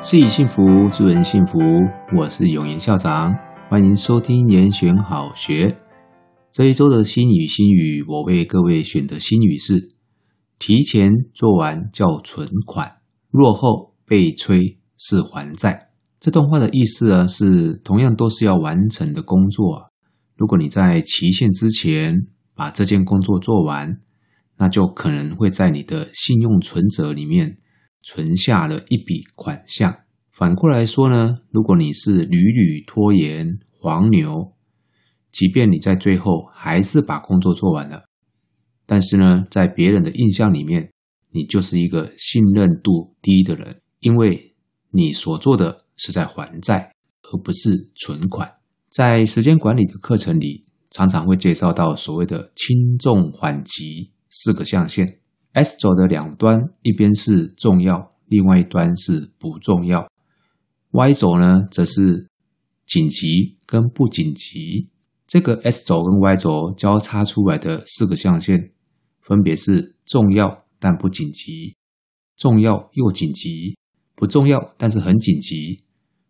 自己幸福，助人幸福。我是永言校长，欢迎收听严选好学。这一周的新语新语，我为各位选的新语是：提前做完叫存款，落后被催是还债。这段话的意思呢，是同样都是要完成的工作。如果你在期限之前把这件工作做完，那就可能会在你的信用存折里面。存下了一笔款项。反过来说呢，如果你是屡屡拖延黄牛，即便你在最后还是把工作做完了，但是呢，在别人的印象里面，你就是一个信任度低的人，因为你所做的是在还债，而不是存款。在时间管理的课程里，常常会介绍到所谓的轻重缓急四个象限。S 轴的两端，一边是重要，另外一端是不重要。Y 轴呢，则是紧急跟不紧急。这个 S 轴跟 Y 轴交叉出来的四个象限，分别是重要但不紧急，重要又紧急，不重要但是很紧急，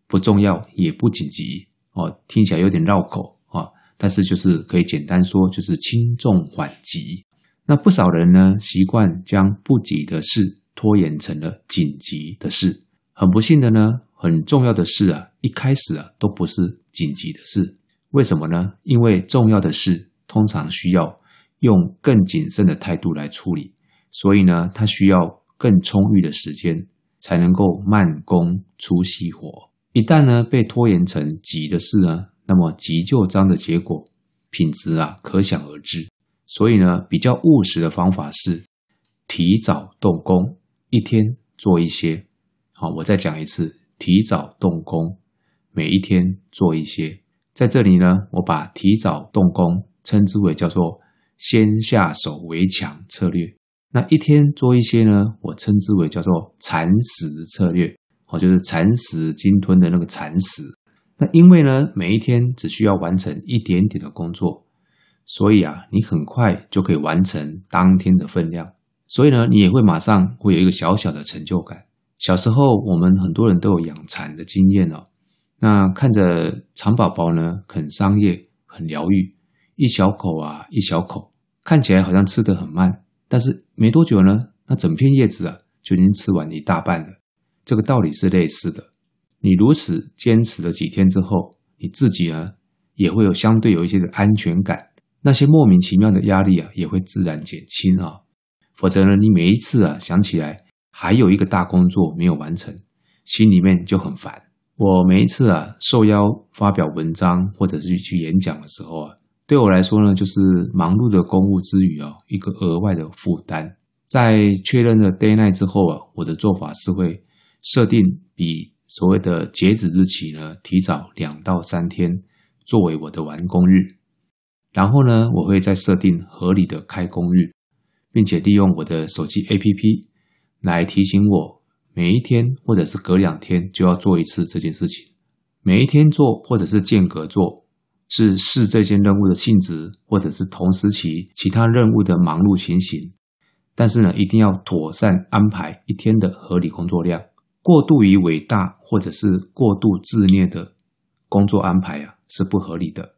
不重要也不紧急。哦，听起来有点绕口啊，但是就是可以简单说，就是轻重缓急。那不少人呢，习惯将不急的事拖延成了紧急的事。很不幸的呢，很重要的事啊，一开始啊都不是紧急的事。为什么呢？因为重要的事通常需要用更谨慎的态度来处理，所以呢，它需要更充裕的时间才能够慢工出细活。一旦呢被拖延成急的事呢，那么急就章的结果，品质啊可想而知。所以呢，比较务实的方法是提早动工，一天做一些。好，我再讲一次，提早动工，每一天做一些。在这里呢，我把提早动工称之为叫做先下手为强策略。那一天做一些呢，我称之为叫做蚕食策略。哦，就是蚕食鲸吞的那个蚕食。那因为呢，每一天只需要完成一点点的工作。所以啊，你很快就可以完成当天的分量，所以呢，你也会马上会有一个小小的成就感。小时候，我们很多人都有养蚕的经验哦。那看着蚕宝宝呢，啃桑叶很疗愈，一小口啊，一小口，看起来好像吃得很慢，但是没多久呢，那整片叶子啊就已经吃完一大半了。这个道理是类似的。你如此坚持了几天之后，你自己呢也会有相对有一些的安全感。那些莫名其妙的压力啊，也会自然减轻啊。否则呢，你每一次啊想起来还有一个大工作没有完成，心里面就很烦。我每一次啊受邀发表文章或者是去演讲的时候啊，对我来说呢，就是忙碌的公务之余啊，一个额外的负担。在确认了 day night 之后啊，我的做法是会设定比所谓的截止日期呢提早两到三天，作为我的完工日。然后呢，我会再设定合理的开工日，并且利用我的手机 APP 来提醒我每一天或者是隔两天就要做一次这件事情。每一天做或者是间隔做，是视这件任务的性质或者是同时期其他任务的忙碌情形。但是呢，一定要妥善安排一天的合理工作量。过度于伟大或者是过度自虐的工作安排啊，是不合理的。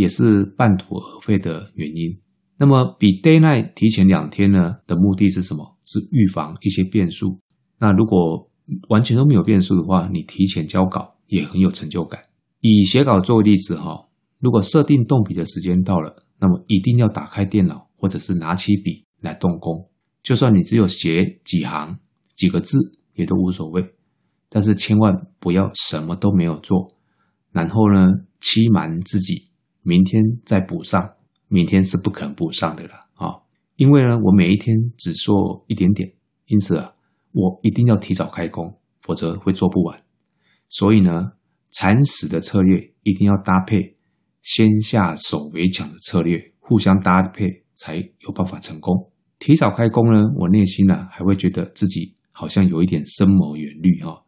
也是半途而废的原因。那么，比 deadline 提前两天呢的目的是什么？是预防一些变数。那如果完全都没有变数的话，你提前交稿也很有成就感。以写稿作为例子哈，如果设定动笔的时间到了，那么一定要打开电脑或者是拿起笔来动工。就算你只有写几行、几个字也都无所谓，但是千万不要什么都没有做，然后呢，欺瞒自己。明天再补上，明天是不可能补上的了啊！因为呢，我每一天只做一点点，因此啊，我一定要提早开工，否则会做不完。所以呢，蚕食的策略一定要搭配先下手为强的策略，互相搭配才有办法成功。提早开工呢，我内心呢、还会觉得自己好像有一点深谋远虑哈，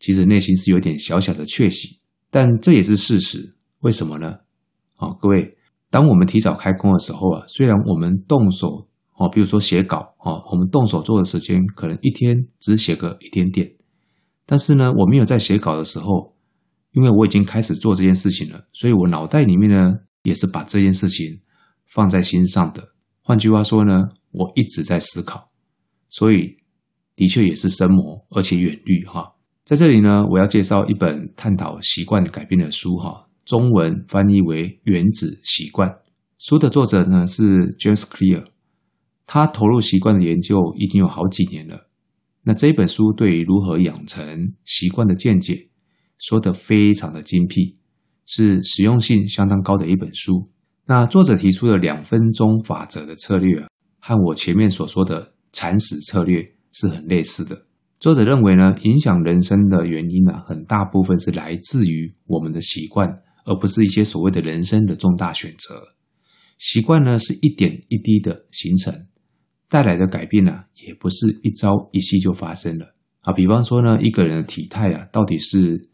其实内心是有点小小的窃喜，但这也是事实。为什么呢？啊，各位，当我们提早开工的时候啊，虽然我们动手哦比如说写稿，我们动手做的时间可能一天只写个一点点，但是呢，我没有在写稿的时候，因为我已经开始做这件事情了，所以我脑袋里面呢也是把这件事情放在心上的。换句话说呢，我一直在思考，所以的确也是深谋而且远虑哈。在这里呢，我要介绍一本探讨习惯改变的书哈，中文翻译为《原子习惯》。书的作者呢是 James Clear，他投入习惯的研究已经有好几年了。那这本书对于如何养成习惯的见解，说得非常的精辟，是实用性相当高的一本书。那作者提出的两分钟法则的策略啊，和我前面所说的蚕食策略是很类似的。作者认为呢，影响人生的原因呢，很大部分是来自于我们的习惯，而不是一些所谓的人生的重大选择。习惯呢，是一点一滴的形成。带来的改变呢，也不是一朝一夕就发生了啊。比方说呢，一个人的体态啊，到底是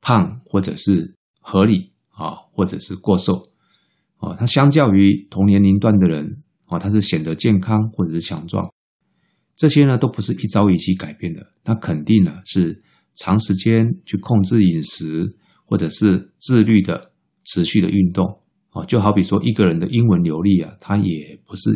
胖或者是合理啊，或者是过瘦啊，他相较于同年龄段的人啊，他是显得健康或者是强壮，这些呢都不是一朝一夕改变的，他肯定呢是长时间去控制饮食，或者是自律的持续的运动啊。就好比说一个人的英文流利啊，他也不是。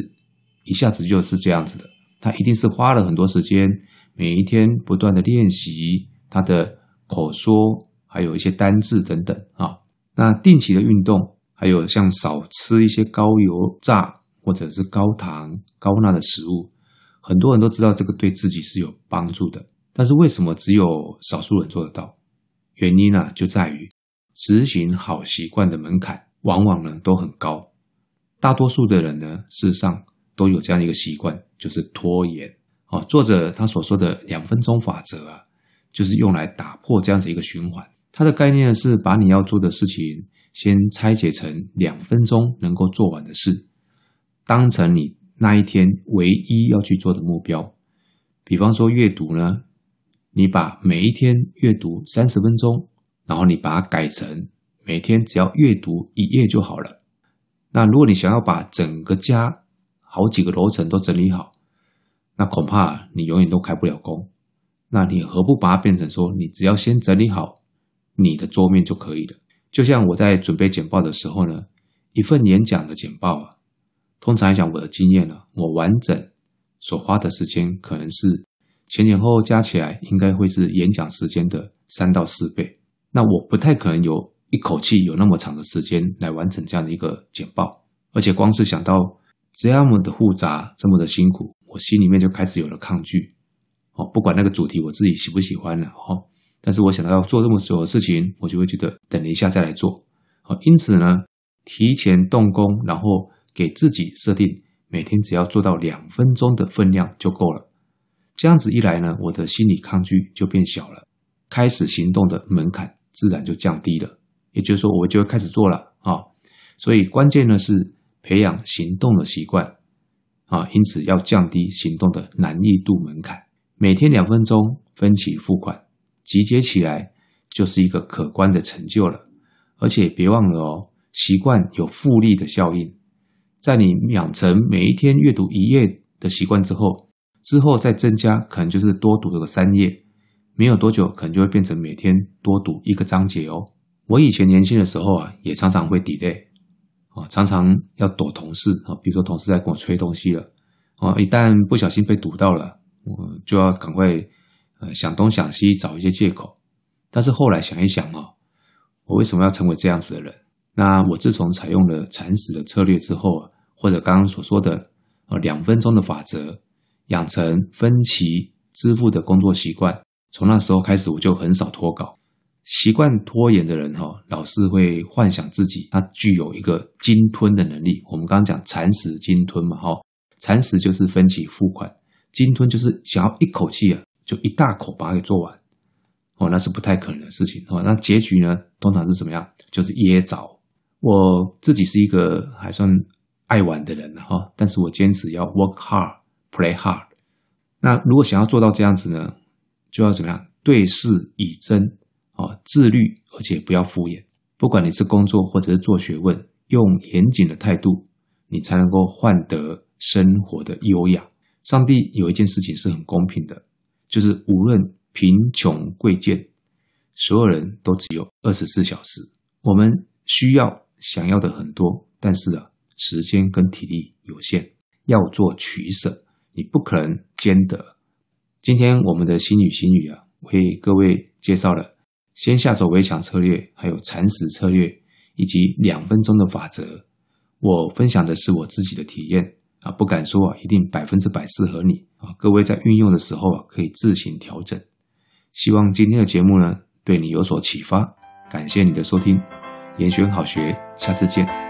一下子就是这样子的，他一定是花了很多时间，每一天不断的练习他的口说，还有一些单字等等啊。那定期的运动，还有像少吃一些高油炸或者是高糖高钠的食物，很多人都知道这个对自己是有帮助的。但是为什么只有少数人做得到？原因呢，就在于执行好习惯的门槛往往呢都很高，大多数的人呢，事实上。都有这样一个习惯，就是拖延。哦，作者他所说的两分钟法则啊，就是用来打破这样子一个循环。它的概念是把你要做的事情先拆解成两分钟能够做完的事，当成你那一天唯一要去做的目标。比方说阅读呢，你把每一天阅读三十分钟，然后你把它改成每天只要阅读一页就好了。那如果你想要把整个家好几个楼层都整理好，那恐怕你永远都开不了工。那你何不把它变成说，你只要先整理好你的桌面就可以了？就像我在准备简报的时候呢，一份演讲的简报啊，通常来讲我的经验呢，我完整所花的时间可能是前前后后加起来应该会是演讲时间的三到四倍。那我不太可能有一口气有那么长的时间来完成这样的一个简报，而且光是想到。这么的复杂，这么的辛苦，我心里面就开始有了抗拒。哦，不管那个主题我自己喜不喜欢了，哦，但是我想到要做这么久的事情，我就会觉得等一下再来做。哦，因此呢，提前动工，然后给自己设定每天只要做到两分钟的分量就够了。这样子一来呢，我的心理抗拒就变小了，开始行动的门槛自然就降低了。也就是说，我就会开始做了啊。所以关键呢是。培养行动的习惯啊，因此要降低行动的难易度门槛。每天两分钟分期付款，集结起来就是一个可观的成就了。而且别忘了哦，习惯有复利的效应，在你养成每一天阅读一页的习惯之后，之后再增加，可能就是多读这个三页，没有多久，可能就会变成每天多读一个章节哦。我以前年轻的时候啊，也常常会 delay。啊，常常要躲同事啊，比如说同事在跟我吹东西了，啊，一旦不小心被堵到了，我就要赶快呃想东想西找一些借口。但是后来想一想啊，我为什么要成为这样子的人？那我自从采用了蚕食的策略之后，或者刚刚所说的呃两分钟的法则，养成分期支付的工作习惯，从那时候开始我就很少拖稿。习惯拖延的人哈，老是会幻想自己他具有一个鲸吞的能力。我们刚刚讲蚕食鲸吞嘛哈，蚕食就是分期付款，鲸吞就是想要一口气啊，就一大口把它给做完哦，那是不太可能的事情哦。那结局呢，通常是怎么样？就是噎着。我自己是一个还算爱玩的人哈，但是我坚持要 work hard, play hard。那如果想要做到这样子呢，就要怎么样？对事以真。啊，自律，而且不要敷衍。不管你是工作或者是做学问，用严谨的态度，你才能够换得生活的优雅。上帝有一件事情是很公平的，就是无论贫穷贵贱，所有人都只有二十四小时。我们需要想要的很多，但是啊，时间跟体力有限，要做取舍，你不可能兼得。今天我们的新语新语啊，为各位介绍了先下手为强策略，还有蚕食策略，以及两分钟的法则。我分享的是我自己的体验啊，不敢说啊，一定百分之百适合你啊。各位在运用的时候啊，可以自行调整。希望今天的节目呢，对你有所启发。感谢你的收听，延选好学，下次见。